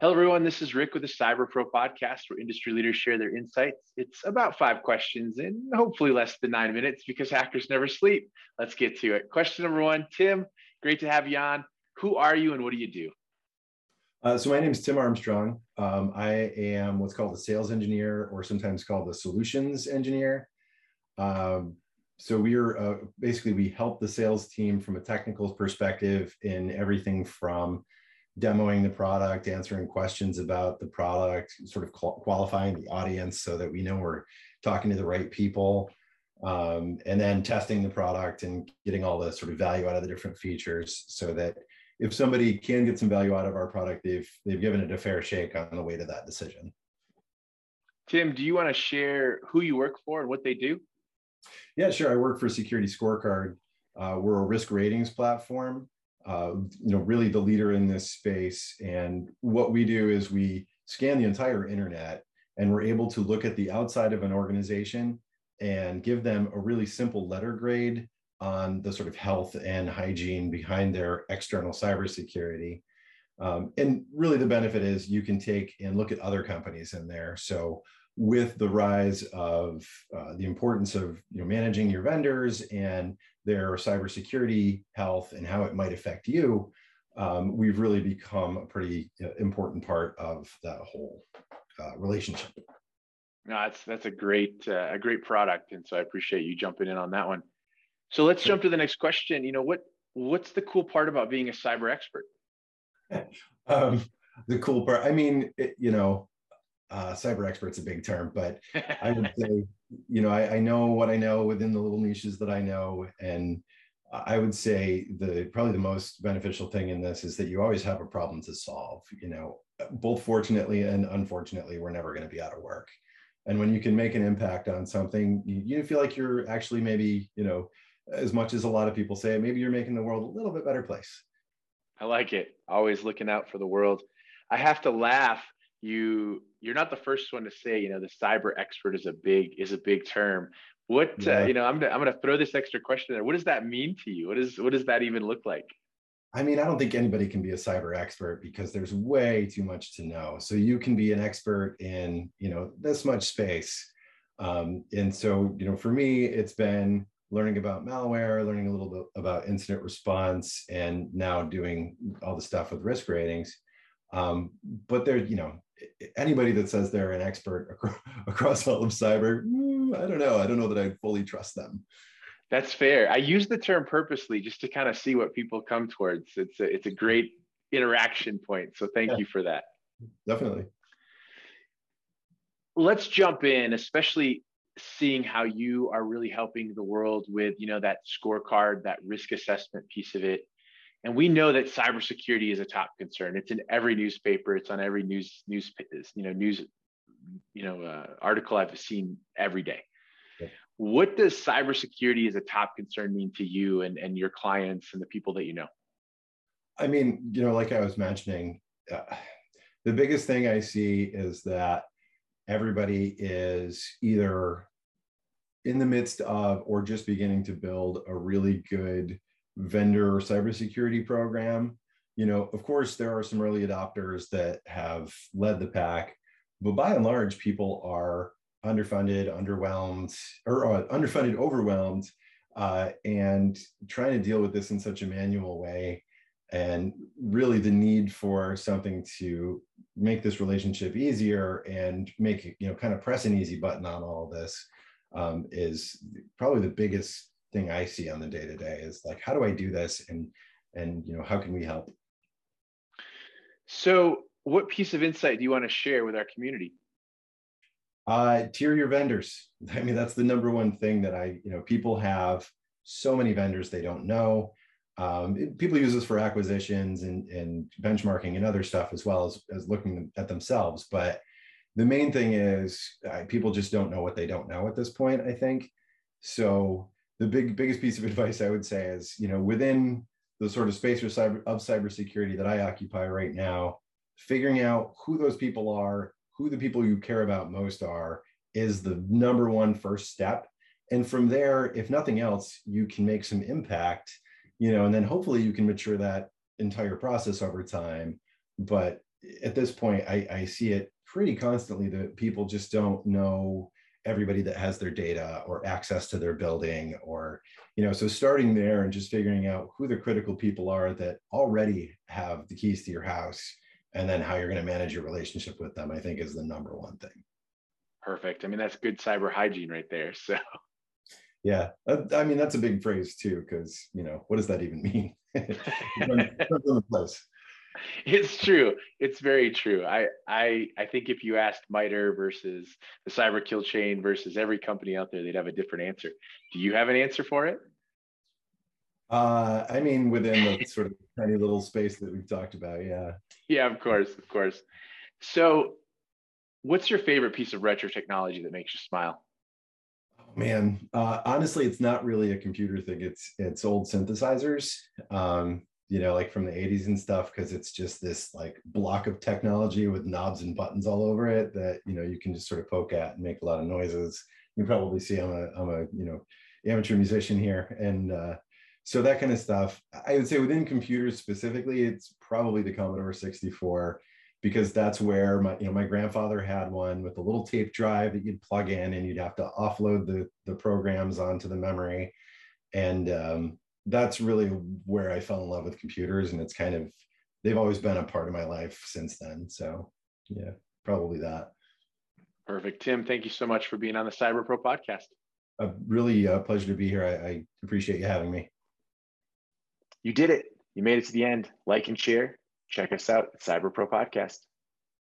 Hello, everyone. This is Rick with the Cyber Pro podcast, where industry leaders share their insights. It's about five questions and hopefully less than nine minutes because hackers never sleep. Let's get to it. Question number one Tim, great to have you on. Who are you and what do you do? Uh, so, my name is Tim Armstrong. Um, I am what's called a sales engineer, or sometimes called a solutions engineer. Um, so, we are uh, basically we help the sales team from a technical perspective in everything from demoing the product, answering questions about the product, sort of qualifying the audience so that we know we're talking to the right people, um, and then testing the product and getting all the sort of value out of the different features so that if somebody can get some value out of our product, they've they've given it a fair shake on the way to that decision. Tim, do you want to share who you work for and what they do? Yeah, sure. I work for SecurityScorecard. Uh, we're a risk ratings platform uh, you know, really the leader in this space. And what we do is we scan the entire internet and we're able to look at the outside of an organization and give them a really simple letter grade on the sort of health and hygiene behind their external cybersecurity. Um, and really the benefit is you can take and look at other companies in there. So with the rise of uh, the importance of you know, managing your vendors and their cybersecurity health and how it might affect you, um, we've really become a pretty uh, important part of that whole uh, relationship. No, that's that's a great uh, a great product, and so I appreciate you jumping in on that one. So let's jump to the next question. You know what what's the cool part about being a cyber expert? um, the cool part, I mean, it, you know, uh, cyber expert's a big term, but I would say, you know, I, I, know what I know within the little niches that I know. And I would say the probably the most beneficial thing in this is that you always have a problem to solve. You know, both fortunately and unfortunately, we're never going to be out of work. And when you can make an impact on something, you, you feel like you're actually maybe, you know, as much as a lot of people say, maybe you're making the world a little bit better place. I like it. Always looking out for the world. I have to laugh you you're not the first one to say you know the cyber expert is a big is a big term. What uh, yeah. uh, you know i'm gonna i'm gonna throw this extra question there. What does that mean to you? What is what does that even look like? I mean i don't think anybody can be a cyber expert because there's way too much to know. So you can be an expert in you know this much space. Um, and so you know for me it's been learning about malware learning a little bit about incident response and now doing all the stuff with risk ratings um, but there you know anybody that says they're an expert across, across all of cyber, mm, I don't know. I don't know that I fully trust them. That's fair. I use the term purposely just to kind of see what people come towards. It's a, it's a great interaction point. So thank yeah, you for that. Definitely. Let's jump in, especially seeing how you are really helping the world with, you know, that scorecard, that risk assessment piece of it. And we know that cybersecurity is a top concern. It's in every newspaper. It's on every news news you know news you know uh, article I've seen every day. Yeah. What does cybersecurity as a top concern mean to you and, and your clients and the people that you know? I mean, you know, like I was mentioning, uh, the biggest thing I see is that everybody is either in the midst of or just beginning to build a really good vendor cybersecurity program. You know, of course, there are some early adopters that have led the pack, but by and large, people are underfunded, underwhelmed, or uh, underfunded, overwhelmed, uh, and trying to deal with this in such a manual way. And really, the need for something to make this relationship easier and make you know, kind of press an easy button on all this um, is probably the biggest thing I see on the day to day is like, how do I do this, and and you know, how can we help? So, what piece of insight do you want to share with our community? Uh, tier your vendors. I mean, that's the number one thing that I, you know, people have so many vendors they don't know. Um, it, people use this for acquisitions and, and benchmarking and other stuff as well as, as looking at themselves. But the main thing is uh, people just don't know what they don't know at this point, I think. So the big biggest piece of advice I would say is, you know, within the sort of space of cyber of cybersecurity that I occupy right now, figuring out who those people are, who the people you care about most are, is the number one first step. And from there, if nothing else, you can make some impact, you know, and then hopefully you can mature that entire process over time. But at this point, I, I see it pretty constantly that people just don't know everybody that has their data or access to their building or you know so starting there and just figuring out who the critical people are that already have the keys to your house and then how you're going to manage your relationship with them i think is the number one thing. Perfect. I mean that's good cyber hygiene right there so. Yeah uh, i mean that's a big phrase too because you know what does that even mean it's true. It's very true. I I I think if you asked MITRE versus the cyber kill chain versus every company out there, they'd have a different answer. Do you have an answer for it? Uh, I mean, within the sort of tiny little space that we've talked about, yeah. Yeah, of course, of course. So, what's your favorite piece of retro technology that makes you smile? Oh, man, uh, honestly, it's not really a computer thing. It's it's old synthesizers. Um, you know, like from the 80s and stuff, because it's just this like block of technology with knobs and buttons all over it that, you know, you can just sort of poke at and make a lot of noises. You probably see I'm a, I'm a, you know, amateur musician here. And uh, so that kind of stuff, I would say within computers specifically, it's probably the Commodore 64 because that's where my, you know, my grandfather had one with a little tape drive that you'd plug in and you'd have to offload the, the programs onto the memory. And, um, that's really where I fell in love with computers, and it's kind of they've always been a part of my life since then. So yeah, probably that. Perfect, Tim. Thank you so much for being on the Cyber Pro podcast. A really a uh, pleasure to be here. I, I appreciate you having me. You did it. You made it to the end. Like and share. Check us out at Cyber Pro Podcast.